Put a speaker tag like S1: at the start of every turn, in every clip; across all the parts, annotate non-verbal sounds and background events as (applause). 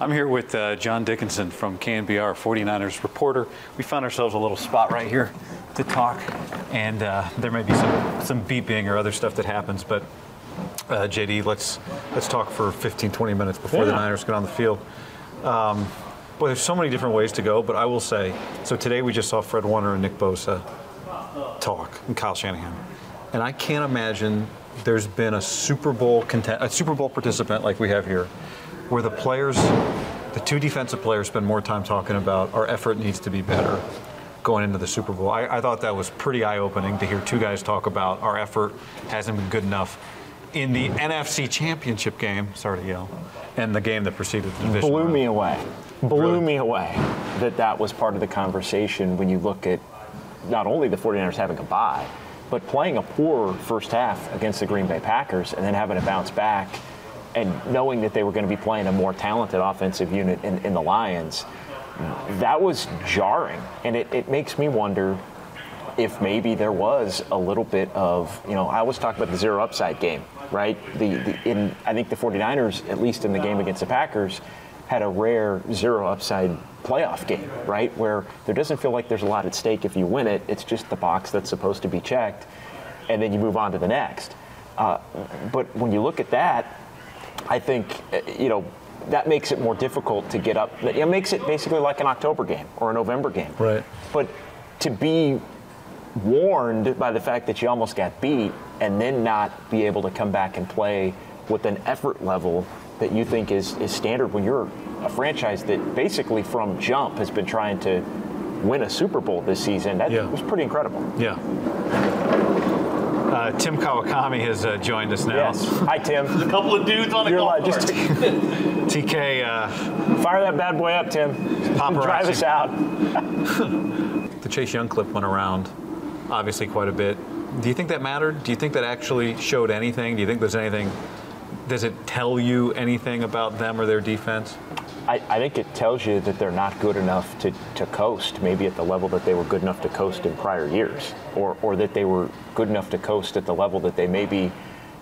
S1: I'm here with uh, John Dickinson from KNBR, 49ers reporter. We found ourselves a little spot right here to talk, and uh, there may be some, some beeping or other stuff that happens, but uh, JD, let's let's talk for 15, 20 minutes before
S2: Yeah.
S1: the Niners get on the field. Um, boy, there's so many different ways to go, but I will say, so today we just saw Fred Warner and Nick Bosa talk, and Kyle Shanahan, and I can't imagine there's been a Super Bowl content, a Super Bowl participant like we have here, where the players, the two defensive players, spend more time talking about our effort needs to be better going into the Super Bowl. I, I thought that was pretty eye-opening to hear two guys talk about our effort hasn't been good enough in the NFC Championship game. Sorry to yell, and the game that preceded the division.
S2: blew
S1: round.
S2: me away. Blew
S1: Really?
S2: me away that that was part of the conversation when you look at not only the 49ers having a bye, but playing a poor first half against the Green Bay Packers and then having to bounce back and knowing that they were going to be playing a more talented offensive unit in, in the Lions. That was jarring. And it, it makes me wonder if maybe there was a little bit of, you know, I always talk about the zero upside game, right? The, the in I think the 49ers, at least in the game against the Packers, had a rare zero upside playoff game, right? Where there doesn't feel like there's a lot at stake if you win it. It's just the box that's supposed to be checked, and then you move on to the next. Uh, but when you look at that, I think, uh, you know, that makes it more difficult to get up. It makes it basically like an October game or a November game.
S1: Right.
S2: But to be warned by the fact that you almost got beat and then not be able to come back and play with an effort level that you think is, is standard when you're a franchise that basically from jump has been trying to win a Super Bowl this season, that
S1: Yeah.
S2: was pretty incredible.
S1: Yeah. Uh, Tim Kawakami has uh, joined us now.
S2: Yes. Hi, Tim.
S3: There's a couple of dudes on a
S2: You're
S3: golf
S2: live. Just
S3: cart. (laughs)
S1: TK, uh,
S2: fire that bad boy up, Tim.
S1: Paparazzi.
S2: Drive us out. (laughs)
S1: the Chase Young clip went around, obviously quite a bit. Do you think that mattered? Do you think that actually showed anything? Do you think there's anything? Does it tell you anything about them or their defense?
S2: I, I think it tells you that they're not good enough to, to coast, maybe at the level that they were good enough to coast in prior years, or, or that they were good enough to coast at the level that they maybe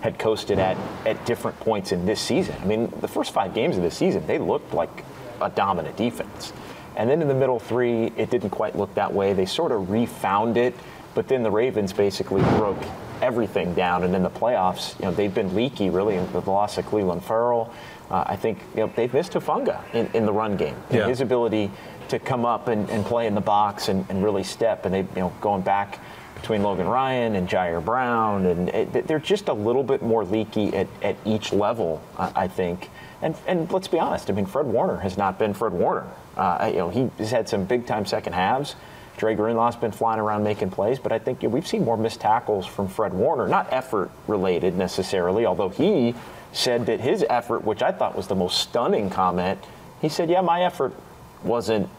S2: had coasted at at different points in this season. I mean, the first five games of the season, they looked like a dominant defense. And then in the middle three, it didn't quite look that way. They sort of refound it, but then the Ravens basically broke everything down. And in the playoffs, you know, they've been leaky really with the loss of Clelin Ferrell. Uh, I think you know, they've missed Hufanga in, in the run game.
S1: Yeah.
S2: His ability to come up and, and play in the box and, and really step. And they, you know, going back between Logan Ryan and Ji'Ayir Brown, and it, they're just a little bit more leaky at, at each level, I I think. And, and let's be honest, I mean, Fred Warner has not been Fred Warner. Uh, you know, he has had some big time second halves. Dre Greenlaw's been flying around making plays, but I think you know, we've seen more missed tackles from Fred Warner, not effort related necessarily, although he said that his effort, which I thought was the most stunning comment, he said, yeah, my effort wasn't,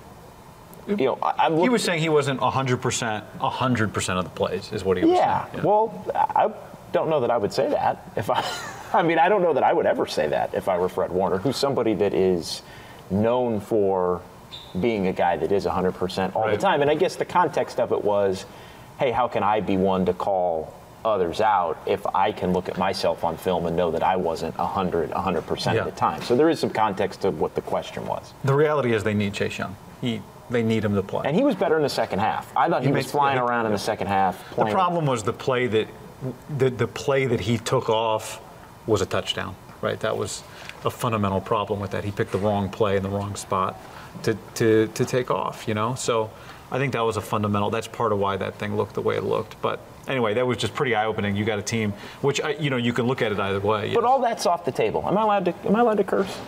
S2: you know, I,
S1: He was saying he wasn't 100%, 100% of the plays, is what he was
S2: yeah.
S1: saying.
S2: Well, I don't know that I would say that if I. (laughs) I mean, I don't know that I would ever say that if I were Fred Warner, who's somebody that is known for being a guy that is 100% all
S1: Right.
S2: the time. And I guess the context of it was, hey, how can I be one to call others out if I can look at myself on film and know that I wasn't 100 100%
S1: Yeah.
S2: of the time. So there is some context to what the question was.
S1: The reality is they need Chase Young. He, they need him to play.
S2: And he was better in the second half. I thought he,
S1: He
S2: was flying
S1: he-
S2: around in the second half.
S1: the problem was the play that the, the play that he took off was a touchdown, right? That was a fundamental problem with that. He picked the wrong play in the wrong spot to, to, to take off, you know? So I think that was a fundamental. That's part of why that thing looked the way it looked. But anyway, that was just pretty eye opening. You got a team, which, I, you know, you can look at it either way.
S2: But all that's off the table. Am I allowed to? Am I allowed to curse?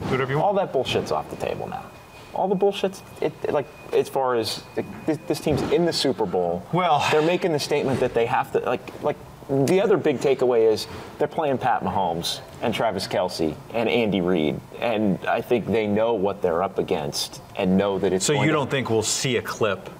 S1: Do whatever you want.
S2: All that bullshit's off the table now. All the bullshit's it, like as far as like, this, this team's in the Super Bowl.
S1: Well-
S2: they're making the statement that they have to like like the other big takeaway is they're playing Pat Mahomes and Travis Kelce and Andy Reid, and I think they know what they're up against and know that it's.
S1: So you don't think we'll see a clip?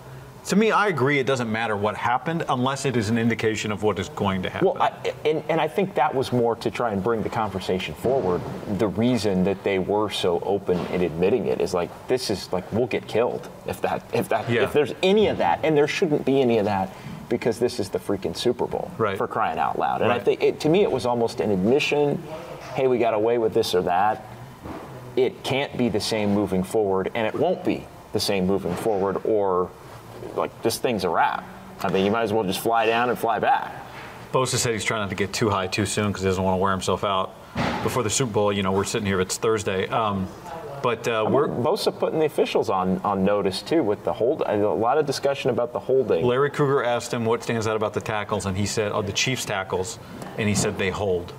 S1: To me, I agree. It doesn't matter what happened unless it is an indication of what is going to happen.
S2: Well, I, and, and I think that was more to try and bring the conversation forward. The reason that they were so open in admitting it is like this is like we'll get killed if that if that
S1: Yeah.
S2: if there's any of that, and there shouldn't be any of that because this is the freaking Super Bowl
S1: Right.
S2: for crying out loud. And I think it, to me it was almost an admission. Hey, we got away with this or that. It can't be the same moving forward, and it won't be the same moving forward, or like this thing's a wrap. I mean, you might as well just fly down and fly back.
S1: Bosa said he's trying not to get too high too soon because he doesn't want to wear himself out before the Super Bowl. You know, we're sitting here; it's Thursday. Um, but uh, we're
S2: Bosa putting the officials on, on notice too with the hold. A lot of discussion about the holding.
S1: Larry Krueger asked him what stands out about the tackles, and he said, "Oh, the Chiefs' tackles," and he said they hold.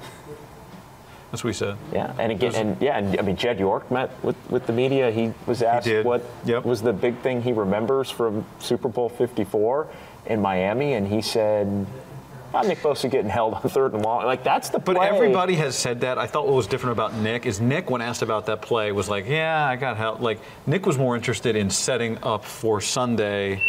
S1: That's what he said.
S2: Yeah, and again, and yeah, and I mean, Jed York met with, with the media. He was asked
S1: did.
S2: what
S1: Yep.
S2: was the big thing he remembers from Super Bowl 54 in Miami, and he said, oh, "Nick Bosa getting held on third and long." Like that's the
S1: But
S2: play.
S1: everybody has said that. I thought what was different about Nick is Nick, when asked about that play, was like, "Yeah, I got help." Like Nick was more interested in setting up for Sunday.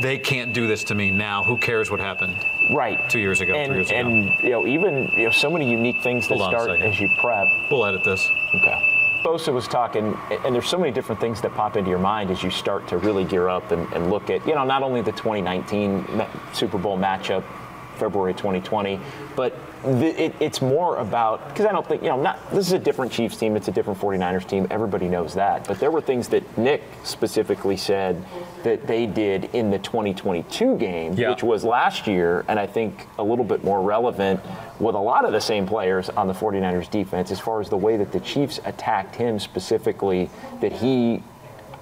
S1: They can't do this to me now. Who cares what happened?
S2: right
S1: two years ago,
S2: and,
S1: three years ago.
S2: and you know, even you know, so many unique things that
S1: Hold on a
S2: start as you prep.
S1: We'll edit this.
S2: Okay. Bosa was talking, and there's so many different things that pop into your mind as you start to really gear up and, and look at, you know, not only the 2019 Super Bowl matchup, February 2020, but the, it, it's more about because I don't think you know, not this is a different Chiefs team, it's a different 49ers team. Everybody knows that, but there were things that Nick specifically said that they did in the 2022 game,
S1: Yeah.
S2: which was last year, and I think a little bit more relevant with a lot of the same players on the 49ers defense as far as the way that the Chiefs attacked him specifically, that he,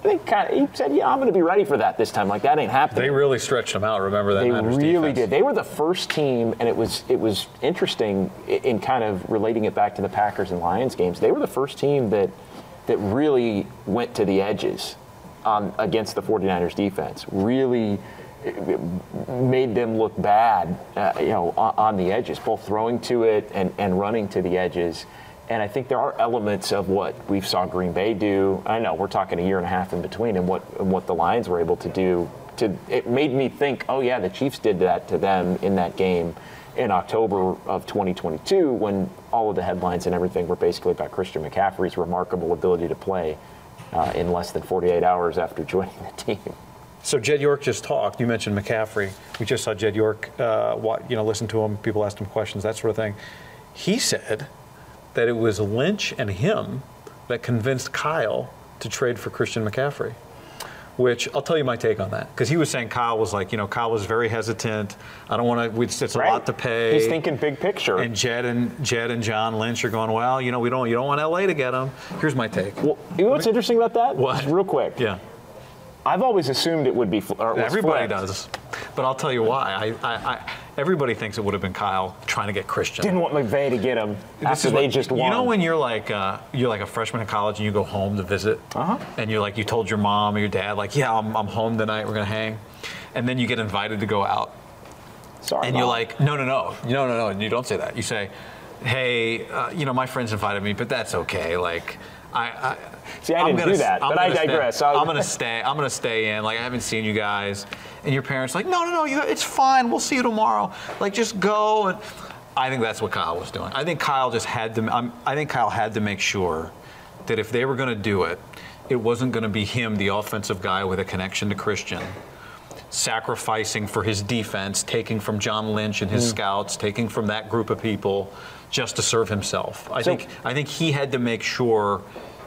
S2: I think, kind of, he said, yeah, I'm going to be ready for that this time. Like, that ain't happening.
S1: They really stretched him out. Remember that?
S2: They
S1: Niners
S2: really
S1: defense.
S2: did. They were the first team, and it was it was interesting in kind of relating it back to the Packers and Lions games. They were the first team that that really went to the edges on against the 49ers defense. Really eh, made them look bad, uh, you know, on, on the edges, both throwing to it and, and running to the edges. And I think there are elements of what we saw Green Bay do. I know we're talking a year and a half in between, and what and what the Lions were able to do. To it made me think, oh yeah, the Chiefs did that to them in that game in October of 2022, when all of the headlines and everything were basically about Christian McCaffrey's remarkable ability to play uh, in less than 48 hours after (laughs) joining the team.
S1: So Jed York just talked. You mentioned McCaffrey. We just saw Jed York. Uh, you know, listen to him. People asked him questions, that sort of thing. He said that it was Lynch and him that convinced Kyle to trade for Christian McCaffrey. Which I'll tell you my take on that because he was saying Kyle was like, you know, Kyle was very hesitant. I don't want to. It's a lot to pay.
S2: He's thinking big picture.
S1: And Jed and Jed and John Lynch are going, well, you know, we don't you don't want LA to get him. Here's my take.
S2: well, you know what's interesting about that?
S1: What?
S2: Just real quick.
S1: Yeah.
S2: I've always assumed it would be. Or it
S1: Everybody
S2: flipped.
S1: does, but I'll tell you why. I, I, I, everybody thinks it would have been Kyle trying to get Christian.
S2: Didn't want McVay to get him
S1: This
S2: after
S1: is
S2: they just won.
S1: You know when you're like uh, you're like a freshman in college and you go home to visit,
S2: Uh-huh.
S1: and you're like you told your mom or your dad like, yeah, I'm, I'm home tonight. We're gonna hang, and then you get invited to go out,
S2: Sorry,
S1: and you're like, no, no, no, no, no, no. And you don't say that. You say, hey, uh, you know, my friends invited me, but that's okay. Like, I. I
S2: See, I
S1: I'm
S2: didn't
S1: gonna,
S2: do that,
S1: I'm
S2: but I
S1: gonna stay-
S2: digress. Was-
S1: I'm gonna stay. I'm gonna stay in. Like, I haven't seen you guys, and your parents like, no, no, no. You, it's fine. We'll see you tomorrow. Like, just go. And I think that's what Kyle was doing. I think Kyle just had to. I'm, I think Kyle had to make sure that if they were going to do it, it wasn't going to be him, the offensive guy with a connection to Christian sacrificing for his defense, taking from John Lynch and his
S2: Mm.
S1: scouts, taking from that group of people just to serve himself. I
S2: So-
S1: think I think he had to make sure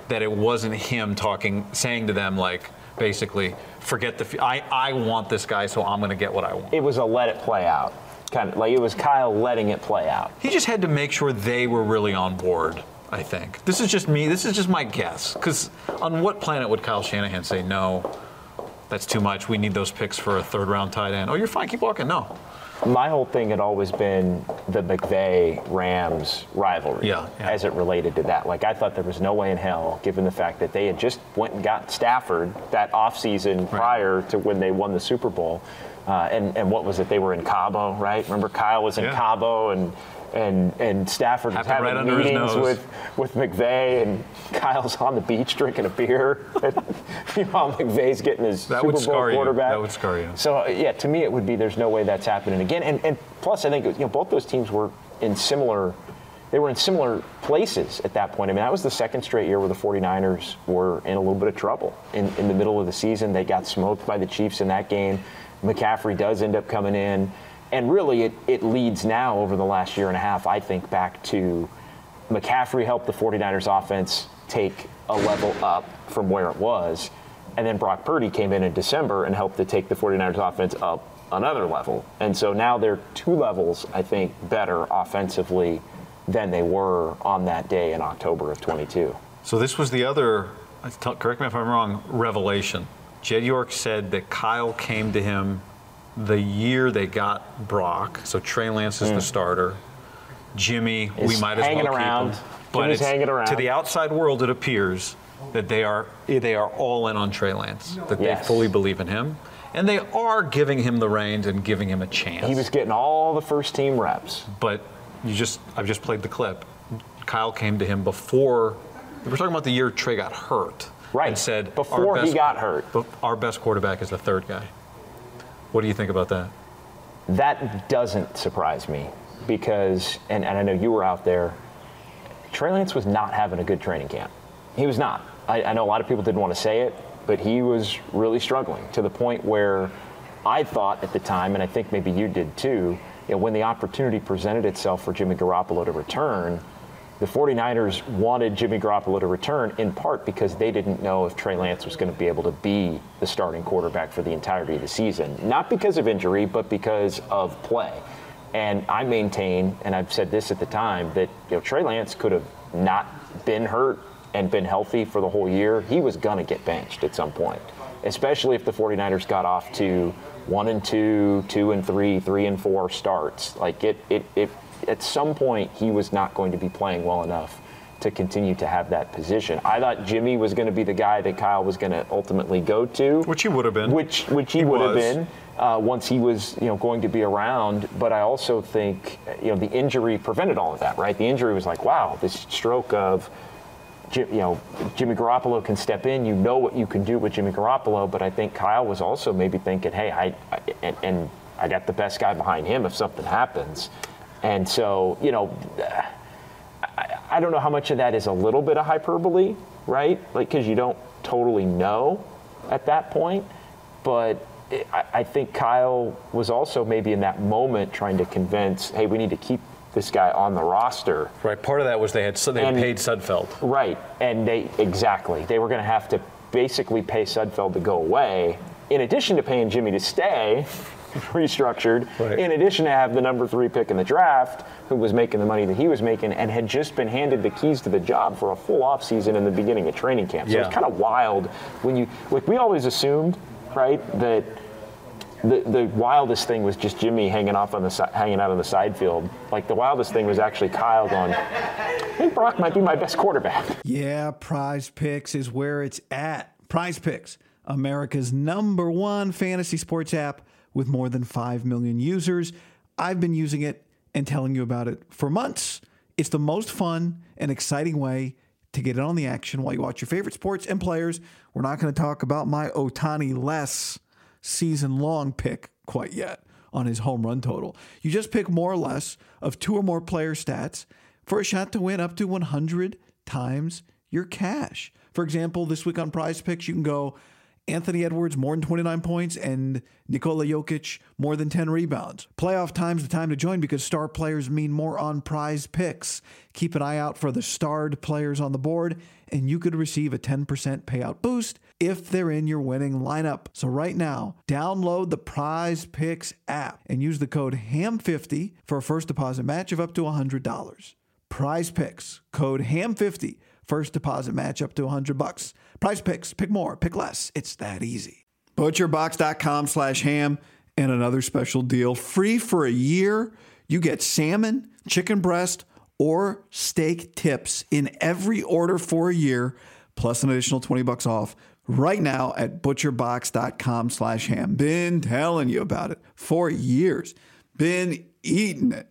S1: that it wasn't him talking saying to them like basically forget the f- I I want this guy so I'm going to get what I want.
S2: it was a let it play out kind of like it was Kyle letting it play out.
S1: He just had to make sure they were really on board. I think this is just me. This is just my guess. Because on what planet would Kyle Shanahan say no? That's too much. We need those picks for a third round tight end. Oh, you're fine. Keep walking. No.
S2: My whole thing had always been the McVay Rams rivalry
S1: Yeah, yeah.
S2: as it related to that. Like I thought there was no way in hell, given the fact that they had just went and got Stafford that offseason prior to when they won the Super Bowl. Uh, and, and what was it? They were in Cabo, right? Remember Kyle was in
S1: Yeah.
S2: Cabo and and and Stafford
S1: Happened
S2: having
S1: right
S2: meetings with with McVay and (laughs) Kyle's on the beach drinking a beer. (laughs) Meanwhile, McVay's getting his
S1: That
S2: Super Bowl
S1: scar you.
S2: quarterback.
S1: That would scar you.
S2: So yeah, to me it would be there's no way that's happening again. And, and plus, I think you know both those teams were in similar. They were in similar places at that point. I mean, that was the second straight year where the 49ers were in a little bit of trouble. In, in the middle of the season, they got smoked by the Chiefs in that game. McCaffrey does end up coming in. And really, it, it leads now over the last year and a half, I think, back to McCaffrey helped the 49ers offense take a level up from where it was. And then Brock Purdy came in in December and helped to take the 49ers offense up another level. And so now they're two levels, I think, better offensively than they were on that day in October of 22.
S1: So this was the other, uh, correct me if I'm wrong, revelation. Jed York said that Kyle came to him the year they got Brock. So Trey Lance is the hmm. starter. Jimmy, we might as well
S2: around.
S1: keep him. But
S2: Jimmy's hanging around.
S1: to the outside world, it appears that they are they are all in on Trey Lance. That
S2: Yes.
S1: they fully believe in him, and they are giving him the reins and giving him a chance.
S2: He was getting all the first team reps.
S1: but you just I've just played the clip. Kyle came to him before we're talking about the year Trey got hurt.
S2: Right.
S1: And said
S2: Before he
S1: best-
S2: got hurt.
S1: Our best quarterback is the third guy. What do you think about that?
S2: That doesn't surprise me because, and, and I know you were out there, Trey Lance was not having a good training camp. He was not. I, I know a lot of people didn't want to say it, but he was really struggling to the point where I thought at the time, and I think maybe you did too, you know, when the opportunity presented itself for Jimmy Garoppolo to return, the 49ers wanted Jimmy Garoppolo to return in part because they didn't know if Trey Lance was going to be able to be the starting quarterback for the entirety of the season. Not because of injury, but because of play. And I maintain, and I've said this at the time, that you know, Trey Lance could have not been hurt and been healthy for the whole year. He was going to get benched at some point, especially if the 49ers got off to one and two, two and three, three and four starts. Like it, it, it at some point he was not going to be playing well enough to continue to have that position. I thought Jimmy was going to be the guy that Kyle was going to ultimately go to,
S1: Which he would have been.
S2: which which he,
S1: He
S2: would have been uh, once he was you know going to be around. But I also think you know the injury prevented all of that. Right, the injury was like wow, this stroke of. You know, Jimmy Garoppolo can step in. You know what you can do with Jimmy Garoppolo, but I think Kyle was also maybe thinking, "Hey, I, I and, and I got the best guy behind him if something happens." And so, you know, I, I don't know how much of that is a little bit of hyperbole, right? Like, because you don't totally know at that point. But it, I, I think Kyle was also maybe in that moment trying to convince, hey, we need to keep this guy on the roster.
S1: right. Part of that was they had they
S2: And-
S1: paid Sudfeld.
S2: Right. And they, exactly. They were going to have to basically pay Sudfeld to go away, in addition to paying Jimmy to stay. (laughs) Restructured,
S1: Right.
S2: in addition to have the number three pick in the draft, who was making the money that he was making, and had just been handed the keys to the job for a full offseason in the beginning of training camp. So
S1: Yeah.
S2: it's kind of wild when you like. We always assumed, right, that the, the wildest thing was just Jimmy hanging off on the si- hanging out on the side field. Like the wildest thing was actually Kyle going. I think Brock might be my best quarterback.
S3: Yeah, Prize Picks is where it's at. Prize Picks, America's number one fantasy sports app with more than 5 million users. I've been using it and telling you about it for months. It's the most fun and exciting way to get in on the action while you watch your favorite sports and players. We're not going to talk about my Ohtani less season long pick quite yet on his home run total. You just pick more or less of two or more player stats for a shot to win up to 100 times your cash. For example, this week on Prize Picks, you can go Anthony Edwards more than 29 points and Nikola Jokic more than 10 rebounds. Playoff time's the time to join because star players mean more on Prize Picks. Keep an eye out for the starred players on the board and you could receive a 10% payout boost if they're in your winning lineup. So right now, download the Prize Picks app and use the code HAM50 for a first deposit match of up to $100. Prize Picks, code HAM50, first deposit match up to 100 bucks. Prize Picks, pick more, pick less. It's that easy. butcherbox.com slash ham and another special deal. Free for a year. You get salmon, chicken breast, or steak tips in every order for a year, plus an additional 20 bucks off right now at butcherbox.com slash ham. Been telling you about it for years. Been eating it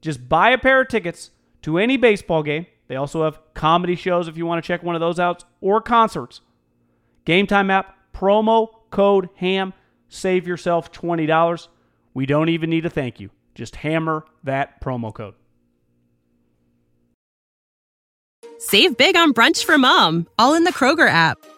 S4: Just buy a pair of tickets to any baseball game. They also have comedy shows if you want to check one of those out or concerts. Game Time app, promo code HAM, save yourself $20. We don't even need a thank you. Just hammer that promo code.
S5: Save big on brunch for mom, all in the Kroger app.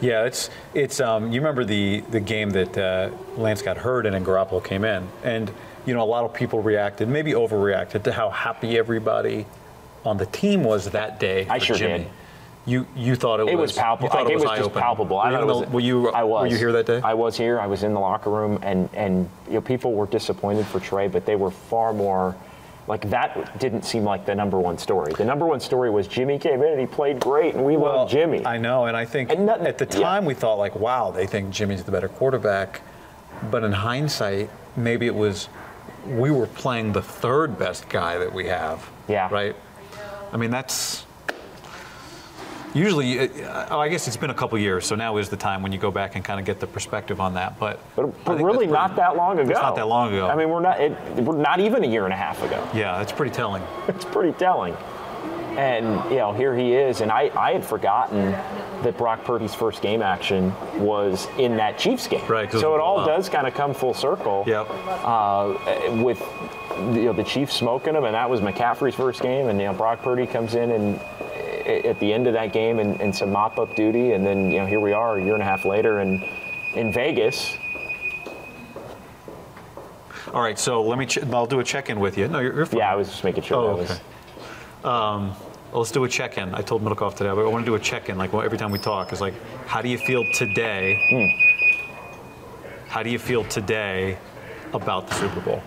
S1: Yeah, it's it's. Um, you remember the the game that uh, Lance got hurt in and Garoppolo came in, and you know a lot of people reacted, maybe overreacted to how happy everybody on the team was that day.
S2: I sure
S1: Jimmy.
S2: did.
S1: You you thought it,
S2: It
S1: was
S2: was palpable.
S1: You thought
S2: Like,
S1: it was,
S2: just palpable. I
S1: you,
S2: thought
S1: in
S2: it
S1: the-
S2: was-
S1: were you
S2: I was.
S1: Were you here that day?
S2: I was here. I was in the locker room, and and you know people were disappointed for Trey, but they were far more. Like that didn't seem like the number one story. The number one story was Jimmy came in and he played great, and we love Jimmy.
S1: I know, and I think
S2: And nothing-
S1: at the
S2: yeah.
S1: time we thought like, wow, they think Jimmy's the better quarterback. But in hindsight, maybe it was we were playing the third best guy that we have.
S2: Yeah.
S1: Right. I mean, that's usually. uh, Oh, I guess it's been a couple years, so now is the time when you go back and kind of get the perspective on that. But,
S2: but, but really
S1: that's
S2: not
S1: pretty-
S2: that long ago.
S1: It's not that long ago.
S2: I mean, we're not. It, we're not even a year and a half ago.
S1: yeah, it's pretty telling. (laughs)
S2: It's pretty telling. And you know, here he is, and I, I had forgotten that Brock Purdy's first game action was in that Chiefs game.
S1: Right,
S2: So it all
S1: wow.
S2: does kind of come full circle.
S1: Yep.
S2: Uh, with you know the Chiefs smoking him, and that was McCaffrey's first game, and you know Brock Purdy comes in and at the end of that game and, some mop up duty, and then you know here we are a year and a half later, and in Vegas.
S1: All right, so let me. Ch- I'll do a check-in with you. No, you're, you're fine.
S2: Yeah, I was just making sure
S1: Oh,
S2: that was.
S1: okay. Um, well, let's do a check-in. I told Middlekauff today, but I want to do a check-in. Like well, every time we talk, is like, how do you feel today? How do you feel today about the Super Bowl?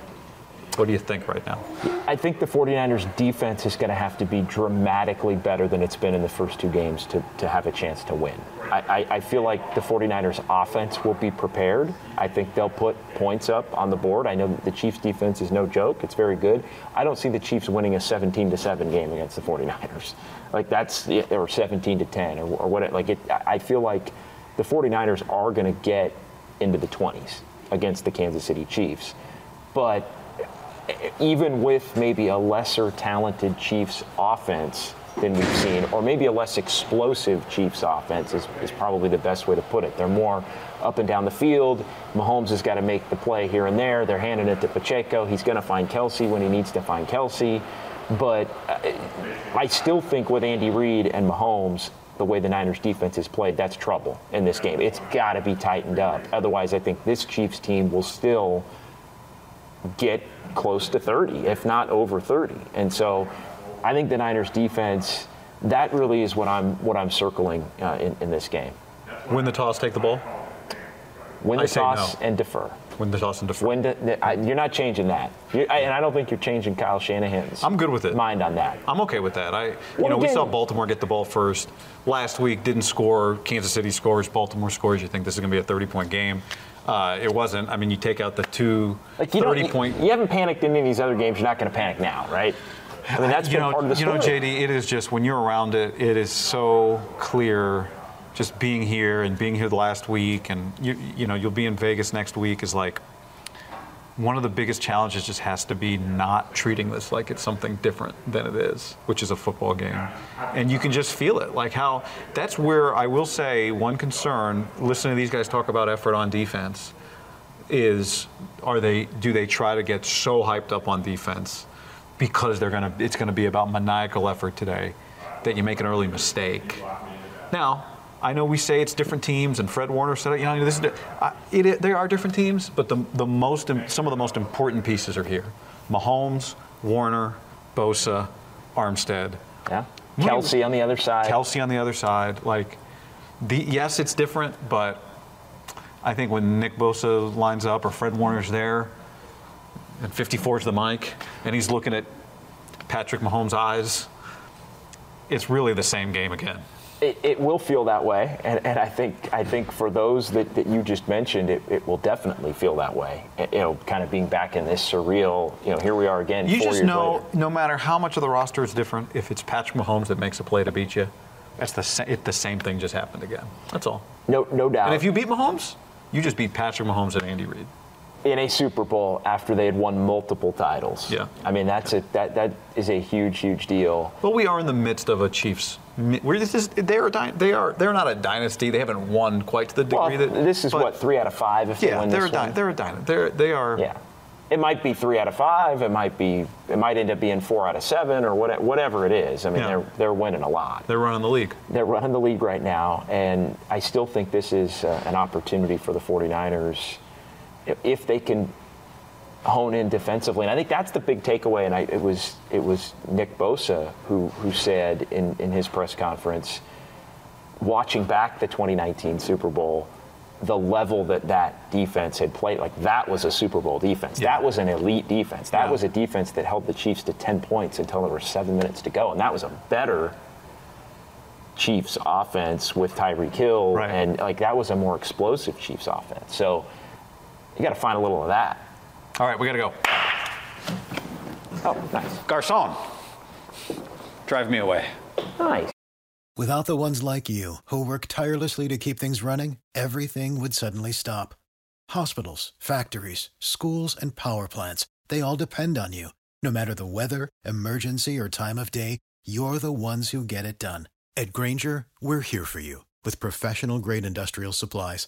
S1: What do you think right now?
S2: I think the 49ers defense is going to have to be dramatically better than it's been in the first two games to, to have a chance to win. I, I, I feel like the 49ers offense will be prepared. I think they'll put points up on the board. I know that the Chiefs defense is no joke. It's very good. I don't see the Chiefs winning a 17 to 7 game against the 49ers. (laughs) Like that's or 17 to 10 or, or what like it I feel like the 49ers are going to get into the 20s against the Kansas City Chiefs. But even with maybe a lesser talented Chiefs offense, than we've seen, or maybe a less explosive Chiefs offense is, is probably the best way to put it. They're more up and down the field. Mahomes has got to make the play here and there. They're handing it to Pacheco. He's going to find Kelce when he needs to find Kelce. But uh, I still think with Andy Reid and Mahomes, the way the Niners defense is played, that's trouble in this game. It's got to be tightened up. Otherwise, I think this Chiefs team will still get close to 30, if not over 30. And so I think the Niners defense, that really is what I'm what I'm circling uh, in, in this game.
S1: Win the toss, take the ball.
S2: Win
S1: I
S2: the
S1: say
S2: toss
S1: no.
S2: and defer.
S1: Win the toss and defer.
S2: When the, I, you're not changing that, I, and I don't think you're changing Kyle Shanahan's.
S1: I'm good with it.
S2: Mind on that.
S1: I'm okay with that. I, you
S2: Well,
S1: know, we saw Baltimore get the ball first last week. Didn't score. Kansas City scores. Baltimore scores. You think this is going to be a 30-point game? Uh, it wasn't. I mean, you take out the two
S2: like you
S1: 30 point.
S2: you haven't panicked in any of these other games. You're not going to panic now, right? I mean, that's
S1: you know,
S2: part of the
S1: you
S2: story.
S1: know, JD. It is just when you're around it, it is so clear. Just being here and being here the last week, and you, you know, you'll be in Vegas next week is like one of the biggest challenges. Just has to be not treating this like it's something different than it is, which is a football game, and you can just feel it. Like how that's where I will say one concern. Listening to these guys talk about effort on defense is are they do they try to get so hyped up on defense because they're gonna it's gonna be about maniacal effort today that you make an early mistake. Now, I know we say it's different teams, and Fred Warner said it. You know, this is I, it, it, they are different teams, but the the most some of the most important pieces are here: Mahomes, Warner, Bosa, Armstead,
S2: yeah. Kelce on the other side.
S1: Kelce on the other side. Like, the yes, it's different, but I think when Nick Bosa lines up or Fred Warner's there, and 54 is the mic, and he's looking at Patrick Mahomes' eyes, it's really the same game again.
S2: It, it will feel that way, and, and I think I think for those that, that you just mentioned, it, it will definitely feel that way. You know, kind of being back in this surreal. You know, here we are again.
S1: You
S2: four
S1: just
S2: years
S1: know,
S2: later.
S1: no matter how much of the roster is different, if it's Patrick Mahomes that makes a play to beat you, that's the sa- it, the same thing just happened again. That's all.
S2: No, no doubt.
S1: And if you beat Mahomes, you just beat Patrick Mahomes and Andy Reid.
S2: In a Super Bowl after they had won multiple titles.
S1: Yeah.
S2: I mean, that's a, that that is a huge, huge deal.
S1: Well, we are in the midst of a Chiefs. We're this is, they're they are they're not a dynasty. They haven't won quite to the
S2: Well,
S1: degree that
S2: this is what three out of five if they win
S1: they're
S2: this
S1: a
S2: one.
S1: they're a dynasty. They're they are.
S2: Yeah. It might be three out of five. It might be. It might end up being four out of seven, or what, whatever it is. I mean,
S1: Yeah.
S2: they're they're winning a lot.
S1: They're running the league.
S2: They're running the league right now, and I still think this is uh, an opportunity for the 49ers if, if they can hone in defensively. And I think that's the big takeaway. And I, it was it was Nick Bosa who who said in, in his press conference, watching back the 2019 Super Bowl, the level that that defense had played, like that was a Super Bowl defense.
S1: Yeah.
S2: That was an elite defense. That
S1: Yeah.
S2: was a defense that held the Chiefs to 10 points until there were seven minutes to go, and that was a better Chiefs offense with Tyreek Hill,
S1: Right.
S2: and like that was a more explosive Chiefs offense. So you got to find a little of that.
S1: All right, we got to go.
S2: Oh, nice,
S1: Garcon, drive me away.
S2: nice.
S6: Without the ones like you, who work tirelessly to keep things running, everything would suddenly stop. Hospitals, factories, schools, and power plants, they all depend on you. No matter the weather, emergency, or time of day, you're the ones who get it done. At Grainger, we're here for you with professional grade industrial supplies.